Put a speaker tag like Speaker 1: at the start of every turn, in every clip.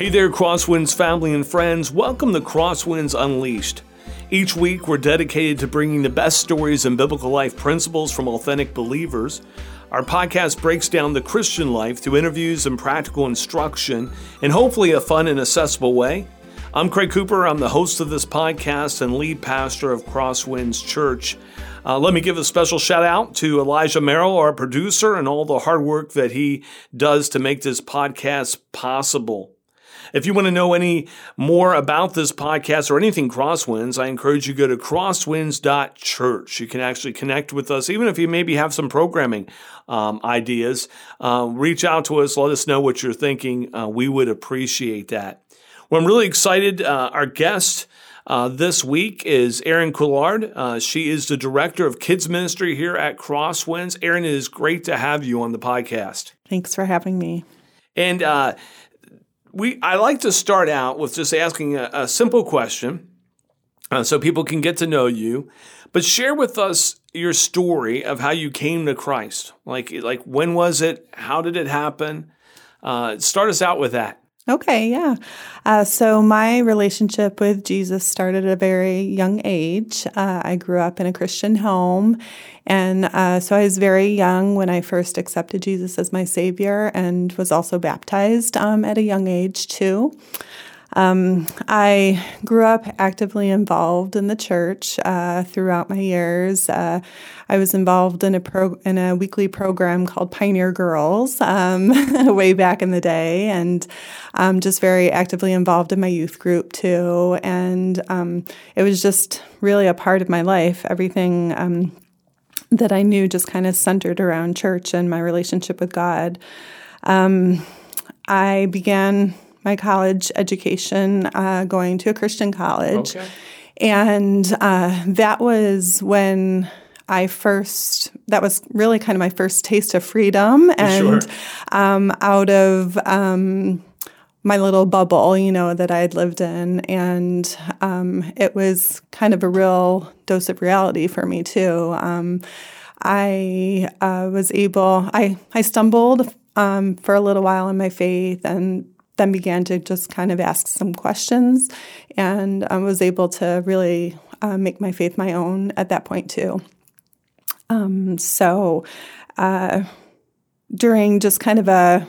Speaker 1: Hey there, Crosswinds family and friends. Welcome to Crosswinds Unleashed. Each week, we're dedicated to bringing the best stories and biblical life principles from authentic believers. Our podcast breaks down the Christian life through interviews and practical instruction in hopefully a fun and accessible way. I'm Craig Cooper. I'm the host of this podcast and lead pastor of Crosswinds Church. Uh, let me give a special shout out to Elijah Merrill, our producer, and all the hard work that he does to make this podcast possible. If you want to know any more about this podcast or anything Crosswinds, I encourage you to go to crosswinds.church. You can actually connect with us, even if you maybe have some programming um, ideas. Uh, reach out to us, let us know what you're thinking. Uh, we would appreciate that. Well, I'm really excited. Uh, our guest uh, this week is Erin Coulard. Uh, she is the director of kids ministry here at Crosswinds. Erin, it is great to have you on the podcast.
Speaker 2: Thanks for having me.
Speaker 1: And uh, we I like to start out with just asking a, a simple question uh, so people can get to know you. But share with us your story of how you came to Christ. Like, like when was it? How did it happen? Uh, start us out with that.
Speaker 2: Okay, yeah. Uh, so my relationship with Jesus started at a very young age. Uh, I grew up in a Christian home, and uh, so I was very young when I first accepted Jesus as my Savior and was also baptized um, at a young age, too. Um, I grew up actively involved in the church uh, throughout my years. Uh, I was involved in a pro- in a weekly program called Pioneer Girls um, way back in the day, and um, just very actively involved in my youth group too. And um, it was just really a part of my life. Everything um, that I knew just kind of centered around church and my relationship with God. Um, I began my college education uh, going to a Christian college. Okay. And uh, that was when I first, that was really kind of my first taste of freedom and sure. um, out of um, my little bubble, you know, that I had lived in. And um, it was kind of a real dose of reality for me, too. Um, I uh, was able, I, I stumbled um, for a little while in my faith and then began to just kind of ask some questions and I was able to really uh, make my faith my own at that point too. Um, so uh, during just kind of a,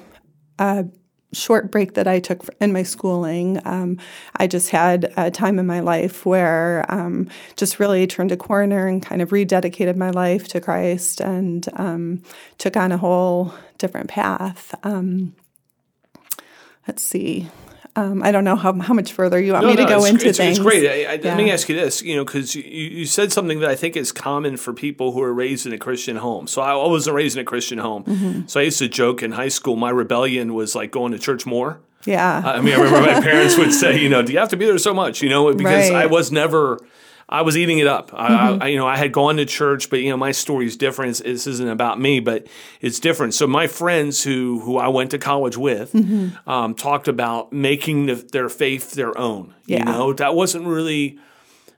Speaker 2: a, short break that I took in my schooling, um, I just had a time in my life where um, just really turned a corner and kind of rededicated my life to Christ and um, took on a whole different path. Um, let's see. Um, I don't know how, how much further you want no, me to go into
Speaker 1: it's,
Speaker 2: things.
Speaker 1: It's great. I, I, yeah. Let me ask you this, you know, because you, you said something that I think is common for people who are raised in a Christian home. So I wasn't raised in a Christian home. Mm-hmm. So I used to joke in high school, my rebellion was like going to church more.
Speaker 2: Yeah.
Speaker 1: I mean, I remember my parents would say, you know, do you have to be there so much? You know, because right. I was never – I was eating it up. Mm-hmm. I, you know, I had gone to church, but you know, my story is different. This isn't about me, but it's different. So my friends who who I went to college with mm-hmm. um, talked about making the, their faith their own. Yeah. You know, that wasn't really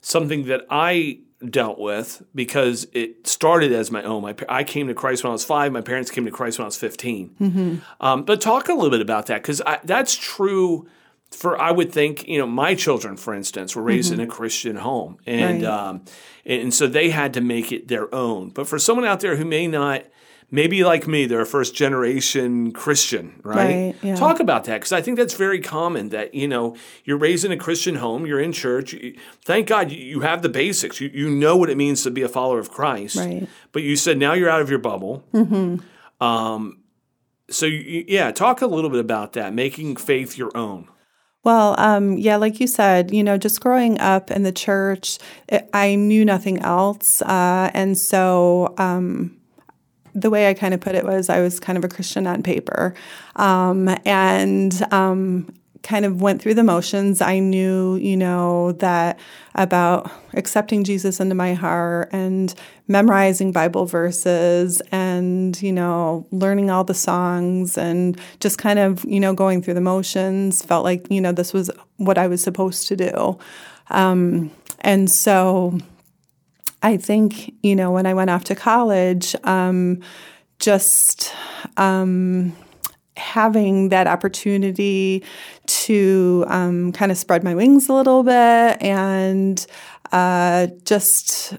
Speaker 1: something that I dealt with because it started as my own. My, I came to Christ when I was five. My parents came to Christ when I was 15. Mm-hmm. Um, but talk a little bit about that because that's true for I would think you know my children, for instance, were raised mm-hmm. in a Christian home, and right. um, and so they had to make it their own. But for someone out there who may not, maybe like me, they're a first generation Christian, right? right yeah. Talk about that because I think that's very common. That you know you're raised in a Christian home, you're in church. You, thank God you have the basics. You you know what it means to be a follower of Christ.
Speaker 2: Right.
Speaker 1: But you said now you're out of your bubble. Mm-hmm. Um, so you, yeah, talk a little bit about that, making faith your own.
Speaker 2: Well, um, yeah, like you said, you know, just growing up in the church, it, I knew nothing else. Uh, and so um, the way I kind of put it was I was kind of a Christian on paper. Um, and um, kind of went through the motions. I knew, you know, that about accepting Jesus into my heart and memorizing Bible verses and, you know, learning all the songs and just kind of, you know, going through the motions. Felt like, you know, this was what I was supposed to do. Um, and so I think, you know, when I went off to college, um, just, um, having that opportunity to um, kind of spread my wings a little bit and uh, just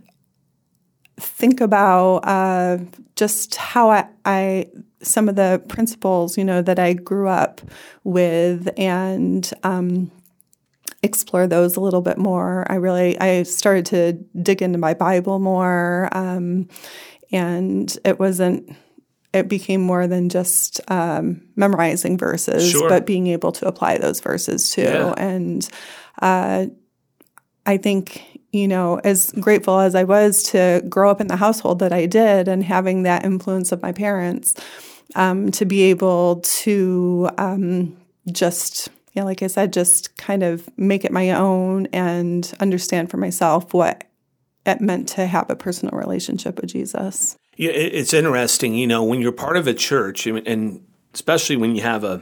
Speaker 2: think about uh, just how I, I, some of the principles you know that I grew up with and um, explore those a little bit more. I really I started to dig into my Bible more, um, and it wasn't. It became more than just um, memorizing verses,
Speaker 1: Sure.
Speaker 2: but being able to apply those verses too.
Speaker 1: Yeah.
Speaker 2: And uh, I think, you know, as grateful as I was to grow up in the household that I did and having that influence of my parents, um, to be able to um, just, yeah, like I said, just kind of make it my own and understand for myself what it meant to have a personal relationship with Jesus.
Speaker 1: Yeah, it's interesting, you know, when you're part of a church, and- especially when you have a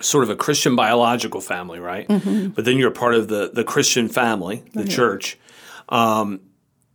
Speaker 1: sort of a Christian biological family, right? But then you're part of the the Christian family, the church. Um,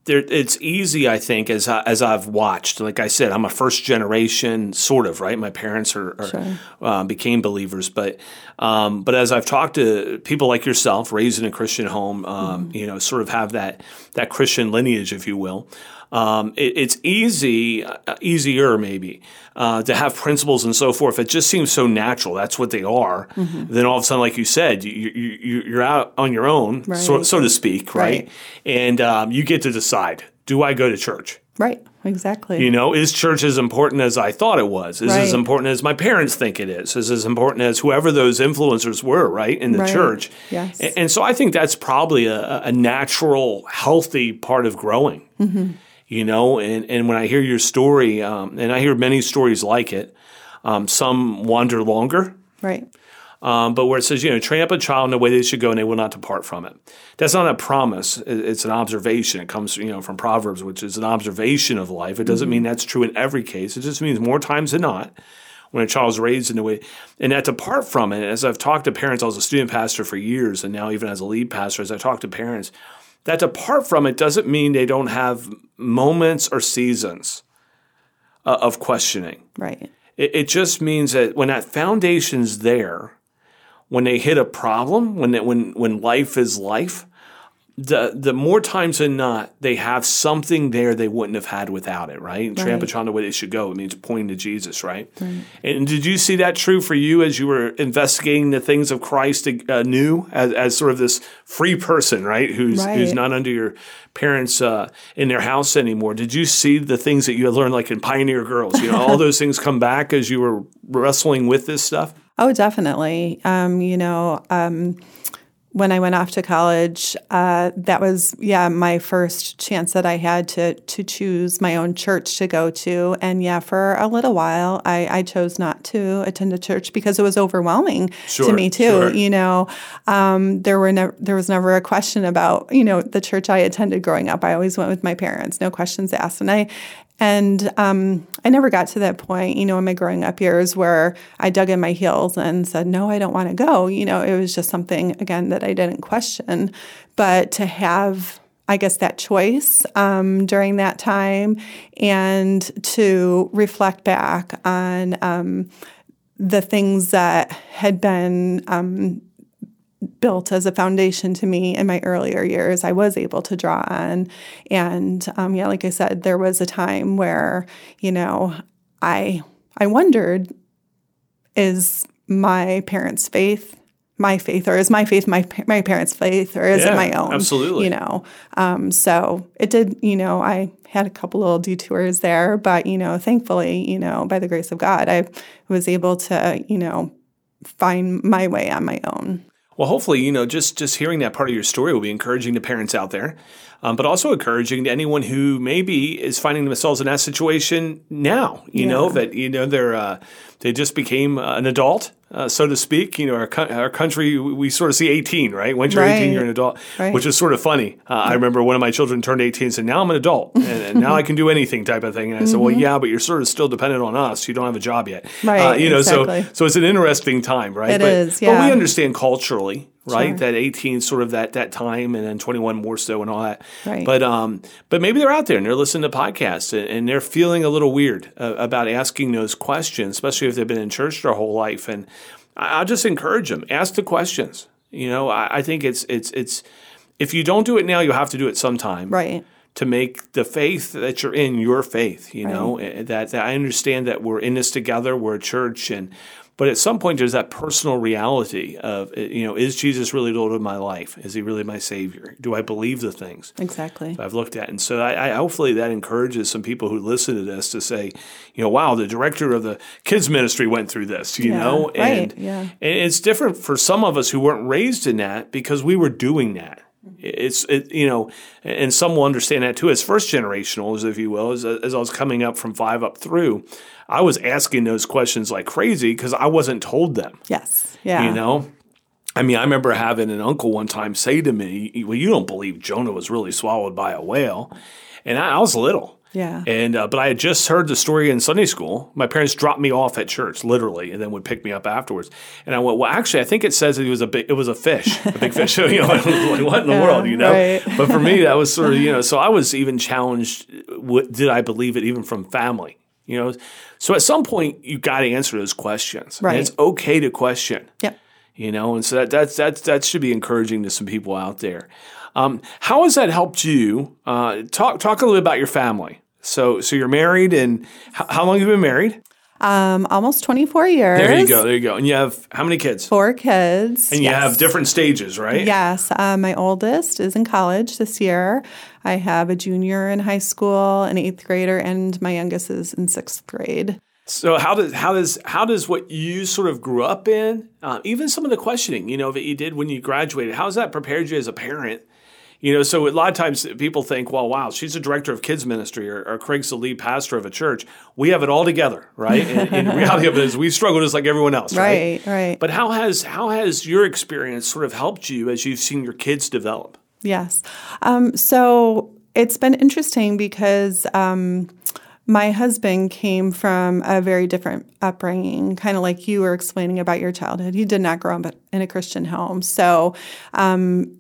Speaker 1: there, it's easy, I think, as I, as I've watched. Like I said, I'm a first generation, sort of, right? My parents are, are
Speaker 2: Sure.
Speaker 1: uh, became believers, but um, but as I've talked to people like yourself, raised in a Christian home, um, you know, sort of have that that Christian lineage, if you will. Um, it, it's easy, uh, easier maybe, uh, to have principles and so forth. It just seems so natural. That's what they are. Then all of a sudden, like you said, you, you, you, you're out on your own, so,
Speaker 2: Right.
Speaker 1: so to speak, right?
Speaker 2: Right.
Speaker 1: And um, you get to decide: Do I go to church?
Speaker 2: Right, exactly.
Speaker 1: You know, is church as important as I thought it was? Is as
Speaker 2: Right.
Speaker 1: important as my parents think it is? Is as important as whoever those influencers were, right, in the
Speaker 2: Right.
Speaker 1: church?
Speaker 2: Yes.
Speaker 1: And, and so I think that's probably a, a natural, healthy part of growing.
Speaker 2: Mm-hmm.
Speaker 1: You know, and, and when I hear your story, um, and I hear many stories like it, um, some wander longer,
Speaker 2: right,
Speaker 1: um, but where it says, you know, train up a child in the way they should go and they will not depart from it. That's not a promise. It's an observation. It comes, you know, from Proverbs, which is an observation of life. It doesn't mean that's true in every case. It just means more times than not when a child's raised in the way and that's apart from it. As I've talked to parents, I was a student pastor for years and now even as a lead pastor, as I talk to parents, that apart from it doesn't mean they don't have moments or seasons uh, of questioning.
Speaker 2: right,
Speaker 1: It, it just means that when that foundation's there, when they hit a problem, when it, when when life is life, the the more times than not, they have something there they wouldn't have had without it, right? And
Speaker 2: Right.
Speaker 1: child the way they should go. It means pointing to Jesus, right? And did you see that true for you as you were investigating the things of Christ uh, new as, as sort of this free person, right? Who's who's not under your parents uh, in their house anymore. Did you see the things that you had learned, like in Pioneer Girls? You know, all those things come back as you were wrestling with this stuff.
Speaker 2: Oh, definitely. Um, you know, um, when I went off to college, uh, that was yeah my first chance that I had to to choose my own church to go to, and yeah, for a little while I, I chose not to attend a church because it was overwhelming
Speaker 1: Sure,
Speaker 2: to me too.
Speaker 1: sure.
Speaker 2: You know, um, there were never there was never a question about you know the church I attended growing up. I always went with my parents, no questions asked, and I and um, I never got to that point, you know, in my growing up years where I dug in my heels and said, no, I don't want to go. You know, it was just something, again, that I didn't question. But to have, I guess, that choice um, during that time and to reflect back on um, the things that had been um, built as a foundation to me in my earlier years, I was able to draw on. And um, yeah, like I said, there was a time where you know I I wondered, is my parents' faith my faith, or is my faith my my parents' faith, or is
Speaker 1: Yeah,
Speaker 2: it my own?
Speaker 1: absolutely.
Speaker 2: You know, um, so it did. You know, I had a couple little detours there, but you know, thankfully, you know, by the grace of God, I was able to you know find my way on my own.
Speaker 1: Well, hopefully, you know, just just hearing that part of your story will be encouraging to parents out there, um, but also encouraging to anyone who maybe is finding themselves in that situation now. You know that you know they're uh, they just became an adult, uh, so to speak. You know, our our country we sort of see eighteen, right? Once you're eighteen, you're an adult,
Speaker 2: Right.
Speaker 1: which is sort of funny. Uh, I remember one of my children turned eighteen and said, "Now I'm an adult, and, and now I can do anything," type of thing. And I said, "Well, yeah, but you're sort of still dependent on us. You don't have a job yet,
Speaker 2: Mm-hmm. Right,
Speaker 1: Uh, you know, so
Speaker 2: exactly.
Speaker 1: so it's an interesting time, right?
Speaker 2: It
Speaker 1: but,
Speaker 2: is,
Speaker 1: But we understand culturally right?
Speaker 2: Sure.
Speaker 1: That 18 sort of that that time, and then 21 more so, and all that.
Speaker 2: Right.
Speaker 1: But um, but maybe they're out there and they're listening to podcasts and, and they're feeling a little weird uh, about asking those questions, especially if they've been in church their whole life. And I, I'll just encourage them: ask the questions. You know, I, I think it's it's it's if you don't do it now, you'll have to do it sometime
Speaker 2: Right.
Speaker 1: to make the faith that you're in your faith. You know Eh, that, that I understand that we're in this together. We're a church, and but at some point there's that personal reality of eh, you know is Jesus really Lord of my life? Is He really my Savior? Do I believe the things?
Speaker 2: Exactly.
Speaker 1: I've looked at. And so I, I hopefully that encourages some people who listen to this to say, you know, wow, the director of the kids ministry went through this, you
Speaker 2: Yeah,
Speaker 1: know?
Speaker 2: right,
Speaker 1: And,
Speaker 2: yeah.
Speaker 1: and it's different for some of us who weren't raised in that because we were doing that. It's it, you know, and some will understand that too as first generationals, if you will, as, as I was coming up from five up through, I was asking those questions like crazy because I wasn't told them.
Speaker 2: Yes. Yeah.
Speaker 1: You know, I mean, I remember having an uncle one time say to me, "Well, you don't believe Jonah was really swallowed by a whale," and I, I was little.
Speaker 2: Yeah.
Speaker 1: And uh, but I had just heard the story in Sunday school. My parents dropped me off at church, literally, and then would pick me up afterwards. And I went, "Well, actually, I think it says that it was a big, it was a fish, a big fish." you know, like, what in the
Speaker 2: Yeah,
Speaker 1: world, you know?
Speaker 2: right.
Speaker 1: But for me, that was sort of you know. So I was even challenged. What, did I believe it even from family? You know. So at some point, you got to answer those questions. And
Speaker 2: Right.
Speaker 1: it's okay to question
Speaker 2: Yep.
Speaker 1: you know and so that that's that's that should be encouraging to some people out there um, how has that helped you uh, talk talk a little bit about your family so so you're married and how, how long have you been married
Speaker 2: Um, almost 24 years.
Speaker 1: there you go there you go and you have how many kids
Speaker 2: Four kids.
Speaker 1: and you
Speaker 2: yes.
Speaker 1: have different stages right
Speaker 2: Yes. Uh, my oldest is in college this year. I have a junior in high school, an eighth grader, and my youngest is in sixth grade.
Speaker 1: so how does how does how does what you sort of grew up in uh, even some of the questioning you know that you did when you graduated how has that prepared you as a parent You know, so a lot of times people think, well, wow, she's a director of kids ministry or, or Craig's the lead pastor of a church. We have it all together, right? and, and the reality of it is we struggle just like everyone else, right?
Speaker 2: Right, right.
Speaker 1: But how has how has your experience sort of helped you as you've seen your kids develop?
Speaker 2: Yes. Um, so it's been interesting because um, my husband came from a very different upbringing, kind of like you were explaining about your childhood. He did not grow up in a Christian home. So um,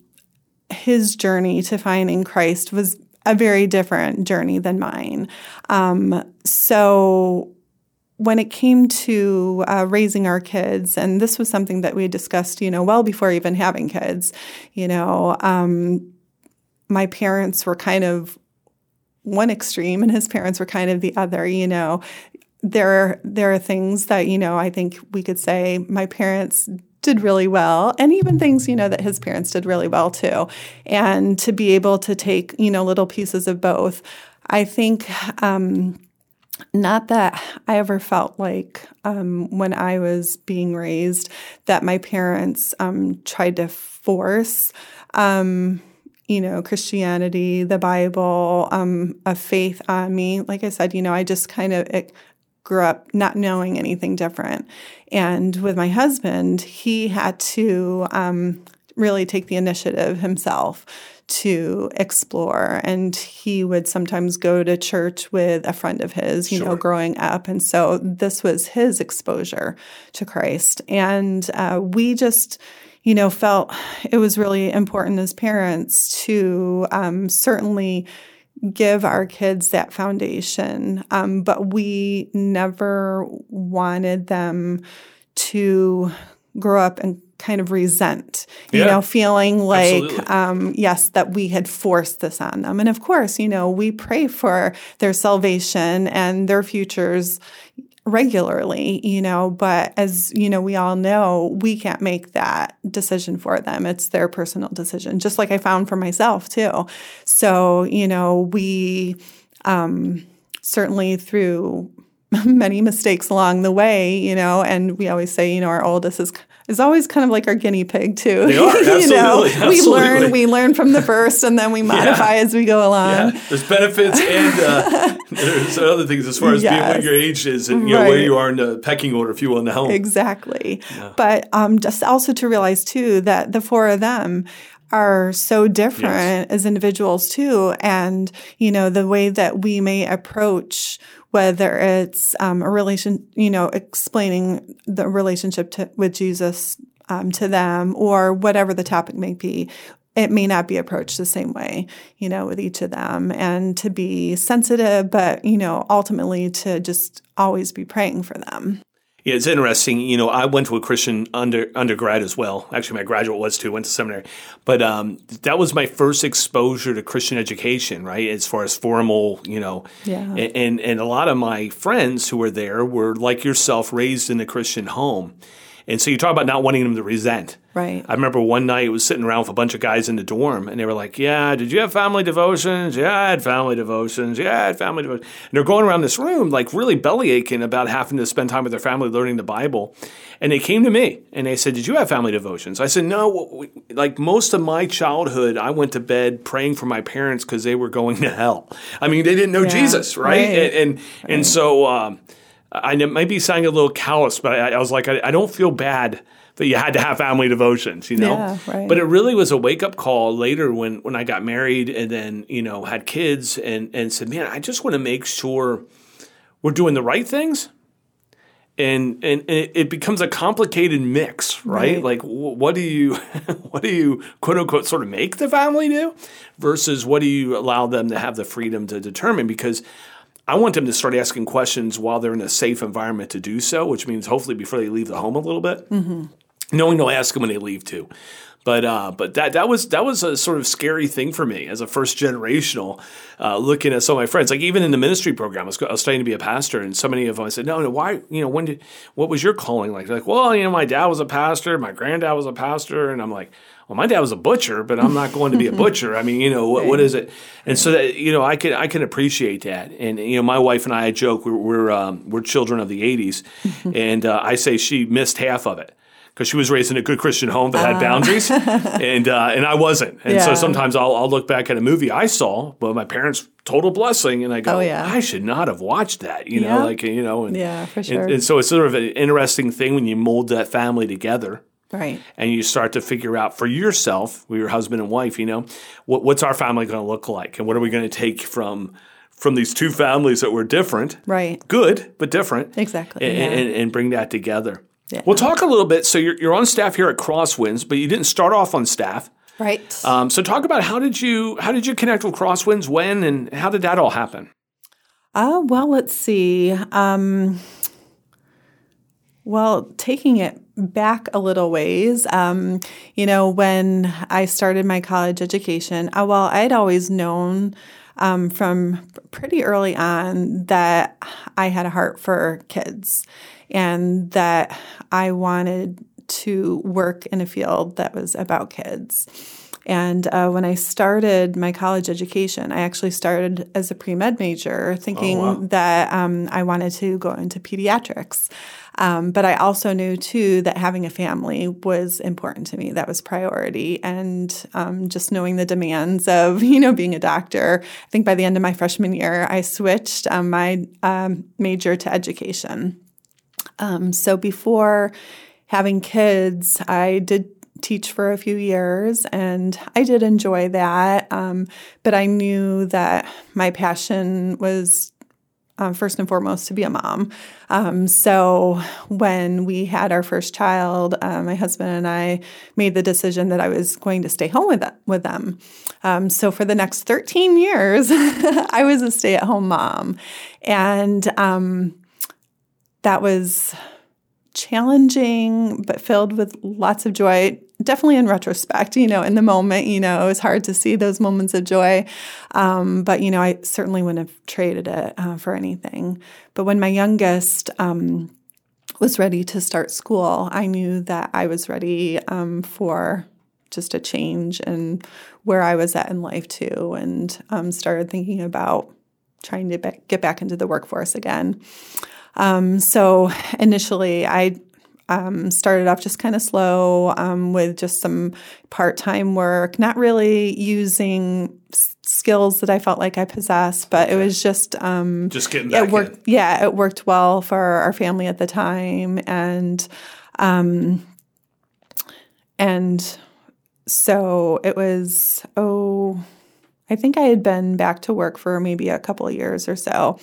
Speaker 2: his journey to finding Christ was a very different journey than mine. Um, so when it came to uh, raising our kids, and this was something that we discussed, you know, well before even having kids, you know, um, my parents were kind of one extreme and his parents were kind of the other, you know. There, there are things that, you know, I think we could say my parents did really well and even things you know that his parents did really well too and to be able to take you know little pieces of both i think um, not that I ever felt like um, when I was being raised that my parents um, tried to force, um, you know, Christianity, the Bible, um, a faith on me. Like I said, you know, I just kind of grew up not knowing anything different. And with my husband, he had to um, really take the initiative himself to explore. And he would sometimes go to church with a friend of his, you know, growing up. And so this was his exposure to Christ. And uh, we just, you know, felt it was really important as parents to um, certainly give our kids that foundation. Um, but we never wanted them to grow up and kind of resent, you
Speaker 1: Yeah.
Speaker 2: know, feeling like, um, yes, that we had forced this on them. And of course, you know, we pray for their salvation and their futures regularly, you know, but as you know, we all know, we can't make that decision for them. It's their personal decision, just like I found for myself too. So, you know, we um, certainly through many mistakes along the way, you know, and we always say, you know, our oldest is is always kind of like our guinea pig too.
Speaker 1: They are,
Speaker 2: you know,
Speaker 1: absolutely,
Speaker 2: we learn we learn from the first, and then we modify as we go along.
Speaker 1: Yeah, there's benefits and uh, there's other things as far as being what your age is and you know where you are in the pecking order, if you will, in the home.
Speaker 2: Exactly. But um, just also to realize too that the four of them are so different as individuals too, and you know the way that we may approach whether it's um, a relation, you know, explaining the relationship to, with Jesus um, to them or whatever the topic may be it may not be approached the same way, you know, with each of them and to be sensitive, but, you know, ultimately to just always be praying for them.
Speaker 1: Yeah, it's interesting. You know, I went to a Christian under undergrad as well. Actually, my graduate was too. Went to seminary, but um, that was my first exposure to Christian education. Right, as far as formal, you know,
Speaker 2: yeah.
Speaker 1: And and a lot of my friends who were there were like yourself, raised in a Christian home, and so you talk about not wanting them to resent.
Speaker 2: Right.
Speaker 1: I remember one night I was sitting around with a bunch of guys in the dorm, and they were like, "Yeah, did you have family devotions? Yeah, I had family devotions. Yeah, I had family devotions." And they're going around this room like really belly aching about having to spend time with their family learning the Bible. And they came to me and they said, "Did you have family devotions?" I said, "No. Like most of my childhood, I went to bed praying for my parents because they were going to hell. I mean, they didn't know
Speaker 2: Yeah,
Speaker 1: Jesus, right?
Speaker 2: right,
Speaker 1: And and, and so." Um, I might be sounding a little callous, but I, I was like, I, I, don't feel bad that you had to have family devotions, you know.
Speaker 2: Yeah, right.
Speaker 1: But it really was a wake up call later when when I got married and then you know had kids and and said, man, I just want to make sure we're doing the right things. And and it, it becomes a complicated mix, right?
Speaker 2: Right.
Speaker 1: Like, wh- what do you, what do you quote unquote sort of make the family do, versus what do you allow them to have the freedom to determine? Because I want them to start asking questions while they're in a safe environment to do so, which means hopefully before they leave the home a little bit, mm-hmm. knowing they'll ask them when they leave too. But uh, but that that was that was a sort of scary thing for me as a first generational, uh, looking at some of my friends. Like even in the ministry program, I was, I was studying to be a pastor, and so many of them I said, no, no, why? You know, when did what was your calling like? They're like, well, you know, my dad was a pastor, my granddad was a pastor, and I'm like, well, my dad was a butcher, but I'm not going to be a butcher. I mean, you know, what, what is it? And so that you know, I can I can appreciate that. And you know, my wife and I, I joke we're we're, um, we're children of the '80s, and uh, I say she missed half of it because she was raised in a good Christian home that had boundaries, and uh, and I wasn't. And so sometimes I'll, I'll look back at a movie I saw, but my parents total blessing, and I go,
Speaker 2: Oh, yeah.
Speaker 1: I should not have watched that. You know,
Speaker 2: Yeah.
Speaker 1: like you know, and,
Speaker 2: Yeah, for
Speaker 1: and-
Speaker 2: sure.
Speaker 1: and so it's sort of an interesting thing when you mold that family together
Speaker 2: Right.
Speaker 1: and you start to figure out for yourself, with your husband and wife, you know, what, what's our family going to look like, and what are we going to take from from these two families that were different,
Speaker 2: Right.
Speaker 1: good but different,
Speaker 2: Exactly,
Speaker 1: and,
Speaker 2: yeah.
Speaker 1: and, and bring that together.
Speaker 2: Yeah.
Speaker 1: We'll talk a little bit. So you're you're on staff here at Crosswinds, but you didn't start off on staff.
Speaker 2: Right.
Speaker 1: Um, so talk about how did you how did you connect with Crosswinds, when, and how did that all happen?
Speaker 2: Uh, well, let's see. Um, well, taking it back a little ways, um, you know, when I started my college education, uh, well, I'd always known um, from pretty early on that I had a heart for kids and that I wanted to work in a field that was about kids. And uh, when I started my college education, I actually started as a pre med major, thinking
Speaker 1: wow.
Speaker 2: that um, I wanted to go into pediatrics. Um, but I also knew too that having a family was important to me. That was priority, and um, just knowing the demands of you know being a doctor. I think by the end of my freshman year, I switched um, my um, major to education. Um, so before having kids, I did teach for a few years and I did enjoy that. Um, but I knew that my passion was um, first and foremost to be a mom. Um, so when we had our first child, uh, my husband and I made the decision that I was going to stay home with them. With them. Um, so for the next 13 years, I was a stay at home mom. And um, that was challenging, but filled with lots of joy. Definitely in retrospect, you know, in the moment, you know, it was hard to see those moments of joy. Um, but, you know, I certainly wouldn't have traded it uh, for anything. But when my youngest, um, was ready to start school, I knew that I was ready um, for just a change and where I was at in life too, and um, started thinking about trying to be- get back into the workforce again. Um, so initially, I um, started off just kind of slow um, with just some part time work, not really using s- skills that I felt like I possessed, but it was just um,
Speaker 1: Just getting back
Speaker 2: it worked. Yeah, it worked well for our family at the time, and um, and so it was. Oh, I think I had been back to work for maybe a couple of years or so.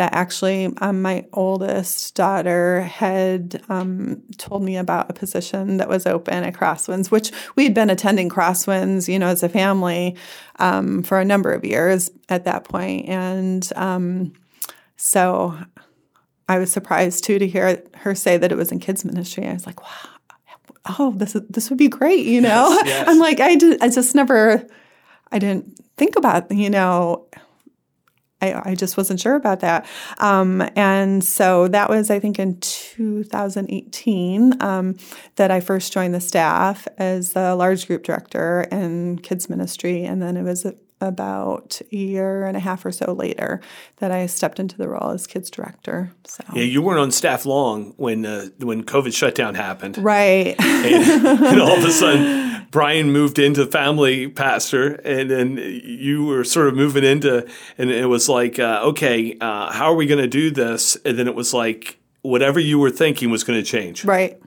Speaker 2: That actually um, my oldest daughter had um, told me about a position that was open at Crosswinds, which we had been attending Crosswinds, you know, as a family um, for a number of years at that point, and um, so I was surprised too to hear her say that it was in kids ministry. I was like, wow, oh, this is, this would be great, you know. Yes, yes. I'm like, I did, I just never, I didn't think about, you know. I, I just wasn't sure about that. Um, and so that was, I think, in 2018 um, that I first joined the staff as the large group director in kids ministry. And then it was about a year and a half or so later that I stepped into the role as kids director. So
Speaker 1: yeah, you weren't on staff long when uh, when COVID shutdown happened,
Speaker 2: right?
Speaker 1: and, and, all of a sudden, Brian moved into family pastor, and then you were sort of moving into, and it was like, uh, okay, uh, how are we going to do this? And then it was like whatever you were thinking was going to change,
Speaker 2: right?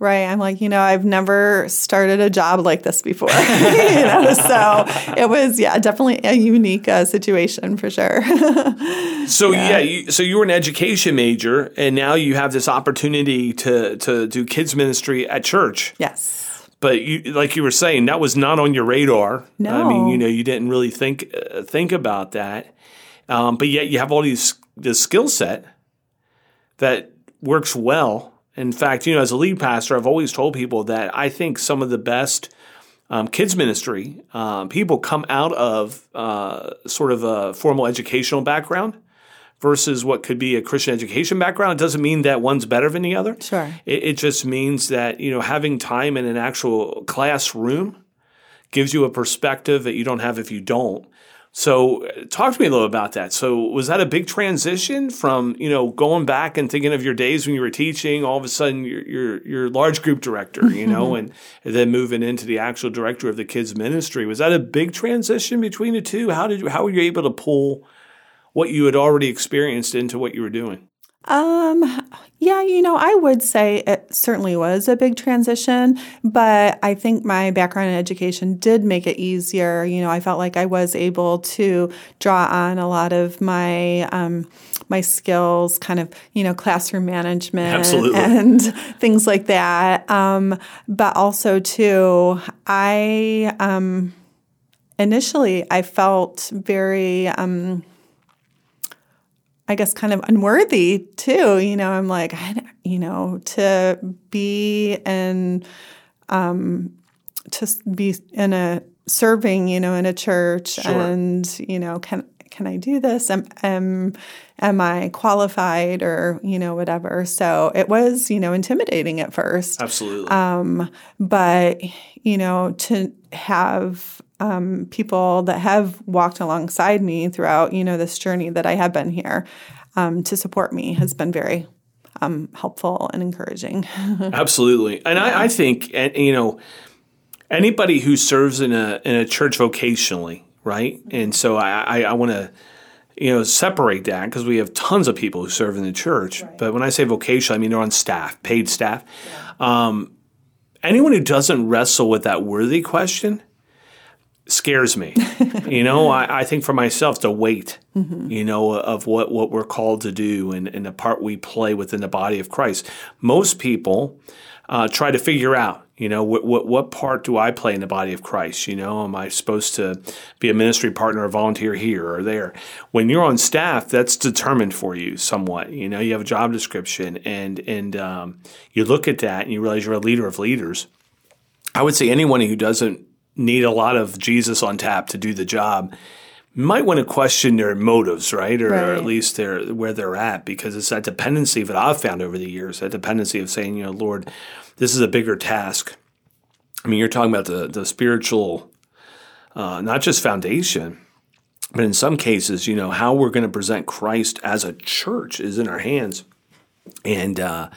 Speaker 2: Right. I'm like, you know, I've never started a job like this before. you know, so it was, yeah, definitely a unique uh, situation for sure.
Speaker 1: so yeah, yeah you, so you were an education major, and now you have this opportunity to to do kids ministry at church.
Speaker 2: Yes.
Speaker 1: But you, like you were saying, that was not on your radar.
Speaker 2: No.
Speaker 1: I mean, you know, you didn't really think uh, think about that. Um, but yet you have all these this skill set that works well in fact, you know, as a lead pastor, I've always told people that I think some of the best um, kids ministry um, people come out of uh, sort of a formal educational background versus what could be a Christian education background. It doesn't mean that one's better than the other.
Speaker 2: Sure.
Speaker 1: It, it just means that you know having time in an actual classroom gives you a perspective that you don't have if you don't. So, talk to me a little about that. So, was that a big transition from you know going back and thinking of your days when you were teaching? All of a sudden, you're you're, you're large group director, you know, and, and, then moving into the actual director of the kids ministry. Was that a big transition between the two? How did you, how were you able to pull what you had already experienced into what you were doing?
Speaker 2: Um, yeah, you know, I would say it certainly was a big transition, but I think my background in education did make it easier. You know, I felt like I was able to draw on a lot of my um, my skills, kind of, you know, classroom management
Speaker 1: Absolutely.
Speaker 2: and things like that. Um, but also too, I um, initially I felt very um, I guess, kind of unworthy too. You know, I'm like, I, you know, to be in, um, to be in a serving, you know, in a church,
Speaker 1: sure.
Speaker 2: and you know, can can I do this? Am, am am I qualified or you know whatever? So it was you know intimidating at first.
Speaker 1: Absolutely.
Speaker 2: Um, but you know to have um, people that have walked alongside me throughout, you know, this journey that I have been here um, to support me has been very um, helpful and encouraging.
Speaker 1: Absolutely, and yeah. I, I, think, you know, anybody who serves in a in a church vocationally, right? And so I, I, I want to. You know, separate that because we have tons of people who serve in the church. Right. But when I say vocational, I mean they're on staff, paid staff. Yeah. Um, anyone who doesn't wrestle with that worthy question scares me. you know, I, I, think for myself the weight, mm-hmm. you know, of what, what we're called to do and, and the part we play within the body of Christ. Most people uh, try to figure out, you know, what, what, what part do I play in the body of Christ? You know, am I supposed to be a ministry partner or volunteer here or there? When you're on staff, that's determined for you somewhat. You know, you have a job description and and um, you look at that and you realize you're a leader of leaders. I would say anyone who doesn't need a lot of Jesus on tap to do the job might want to question their motives, right? Or,
Speaker 2: right.
Speaker 1: or, at least their where they're at, because it's that dependency that I've found over the years, that dependency of saying, you know, Lord, this is a bigger task. I mean, you're talking about the the spiritual, uh, not just foundation, but in some cases, you know, how we're going to present Christ as a church is in our hands, and uh,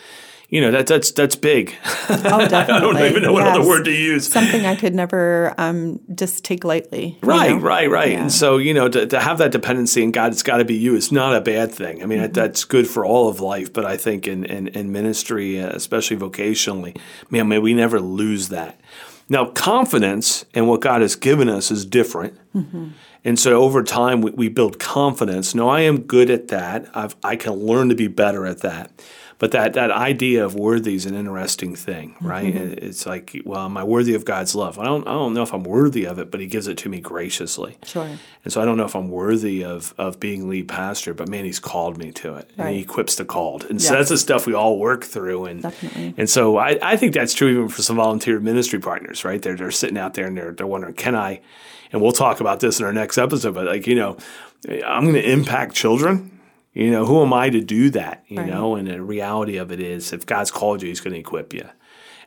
Speaker 1: you know that that's that's big.
Speaker 2: Oh, definitely.
Speaker 1: I don't even know what
Speaker 2: Yes.
Speaker 1: other word to use.
Speaker 2: Something I could never um, just take lightly. you
Speaker 1: Right,
Speaker 2: know?
Speaker 1: right, right.
Speaker 2: Yeah.
Speaker 1: And so, you know, to, to have that dependency in God, it's got to be you. It's not a bad thing. I mean,
Speaker 2: Mm-hmm.
Speaker 1: that's good for all of life. But I think in, in, in ministry, uh, especially vocationally, man, may we never lose that. Now, confidence in what God has given us is different.
Speaker 2: Mm-hmm.
Speaker 1: And so over time, we, we build confidence. No, I am good at that. I've, I can learn to be better at that. But that, that idea of worthy is an interesting thing, right?
Speaker 2: Mm-hmm.
Speaker 1: It's like, well, am I worthy of God's love? I don't, I don't know if I'm worthy of it, but He gives it to me graciously.
Speaker 2: Sure.
Speaker 1: And so I don't know if I'm worthy of, of being lead pastor, but man, He's called me to it. And He equips the called. And so that's the stuff we all work through. And,
Speaker 2: Definitely.
Speaker 1: and so I, I think that's true even for some volunteer ministry partners, right? They're, they're sitting out there and they're, they're wondering, can I? And we'll talk about this in our next episode, but like, you know, I'm going to impact children. You know, who am I to do that? You
Speaker 2: Right.
Speaker 1: know, and the reality of it is if God's called you, He's going to equip you.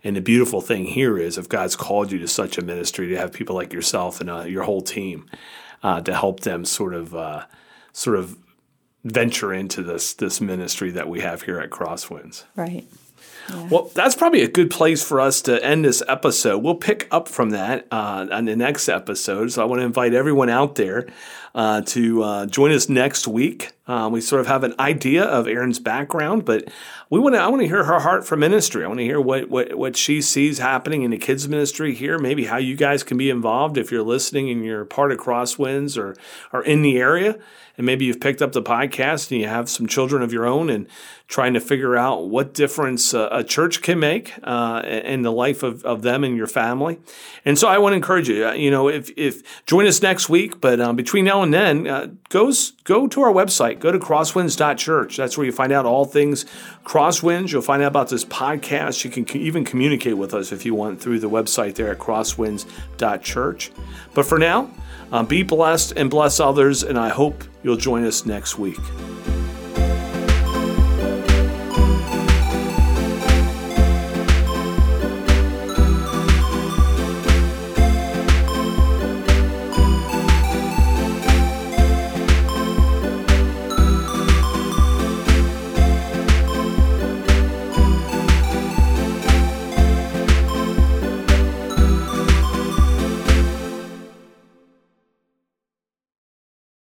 Speaker 1: And the beautiful thing here is if God's called you to such a ministry, to have people like yourself and uh, your whole team uh, to help them sort of, uh, sort of venture into this this ministry that we have here at Crosswinds.
Speaker 2: Right.
Speaker 1: Well, that's probably a good place for us to end this episode. We'll pick up from that uh, on the next episode. So I want to invite everyone out there uh, to uh, join us next week. Uh, we sort of have an idea of Erin's background, but we want to. I want to hear her heart for ministry. I want to hear what what what she sees happening in the kids ministry here. Maybe how you guys can be involved if you're listening and you're part of Crosswinds or are in the area and maybe you've picked up the podcast and you have some children of your own and trying to figure out what difference uh, a church can make uh, in the life of, of them and your family. And so I want to encourage you, uh, you know, if, if join us next week, but um, between now and then, uh, goes, go to our website, go to crosswinds.church. That's where you find out all things Crosswinds. You'll find out about this podcast. You can co- even communicate with us if you want through the website there at crosswinds.church. But for now, um, be blessed and bless others, and I hope you'll join us next week.